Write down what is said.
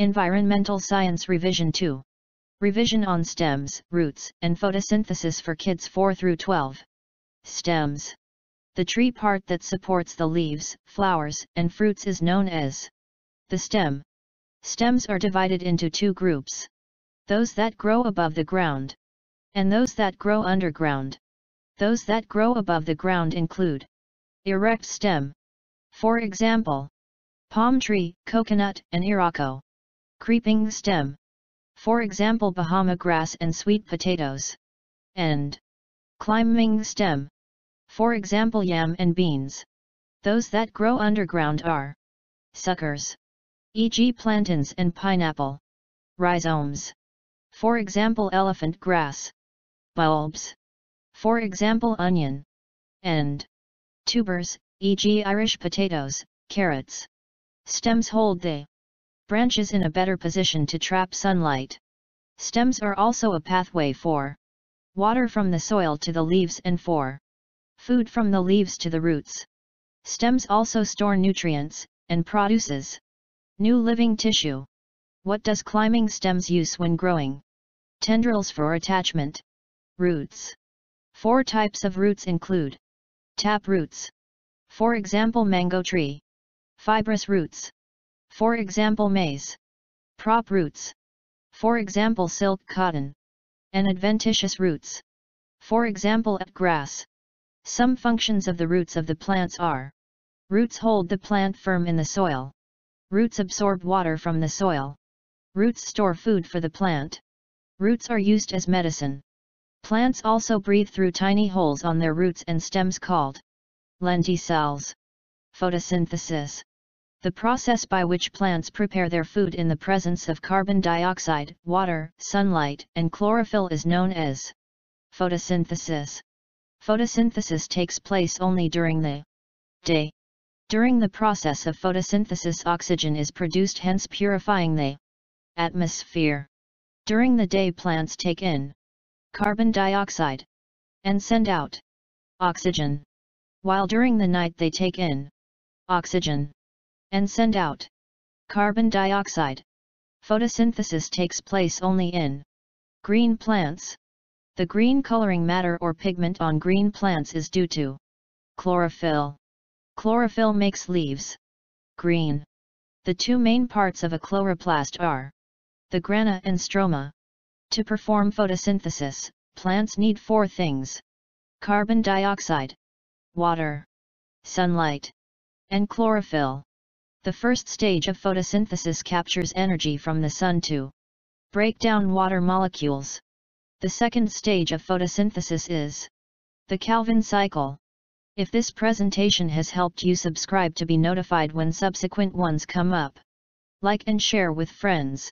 Environmental Science Revision 2. Revision on stems, roots, and photosynthesis for kids 4 through 12. Stems. The tree part that supports the leaves, flowers, and fruits is known as the stem. Stems are divided into two groups. Those that grow above the ground. And those that grow underground. Those that grow above the ground include erect stem. For example, palm tree, coconut, and iroko. Creeping stem. For example Bahama grass and sweet potatoes. And climbing stem. For example yam and beans. Those that grow underground are suckers. E.g. plantains and pineapple. Rhizomes. For example elephant grass. Bulbs. For example onion. And tubers, e.g. Irish potatoes, carrots. Stems hold the branches in a better position to trap sunlight. Stems are also a pathway for water from the soil to the leaves and for food from the leaves to the roots. Stems also store nutrients, and produces new living tissue. What does climbing stems use when growing? Tendrils for attachment. Roots. Four types of roots include tap roots. For example mango tree. Fibrous roots. For example maize. Prop roots. For example silk cotton. And adventitious roots. For example at grass. Some functions of the roots of the plants are. Roots hold the plant firm in the soil. Roots absorb water from the soil. Roots store food for the plant. Roots are used as medicine. Plants also breathe through tiny holes on their roots and stems called lenticels. Photosynthesis the process by which plants prepare their food in the presence of carbon dioxide, water, sunlight, and chlorophyll is known as photosynthesis. Photosynthesis takes place only during the day. During the process of photosynthesis oxygen is produced hence purifying the atmosphere. During the day plants take in carbon dioxide and send out oxygen, while during the night they take in oxygen and send out carbon dioxide. Photosynthesis takes place only in green plants. The green coloring matter or pigment on green plants is due to chlorophyll. Chlorophyll makes leaves green. The two main parts of a chloroplast are the grana and stroma. To perform photosynthesis, plants need four things. Carbon dioxide, water, sunlight, and chlorophyll. The first stage of photosynthesis captures energy from the sun to break down water molecules. The second stage of photosynthesis is the Calvin cycle. If this presentation has helped you subscribe to be notified when subsequent ones come up. Like and share with friends.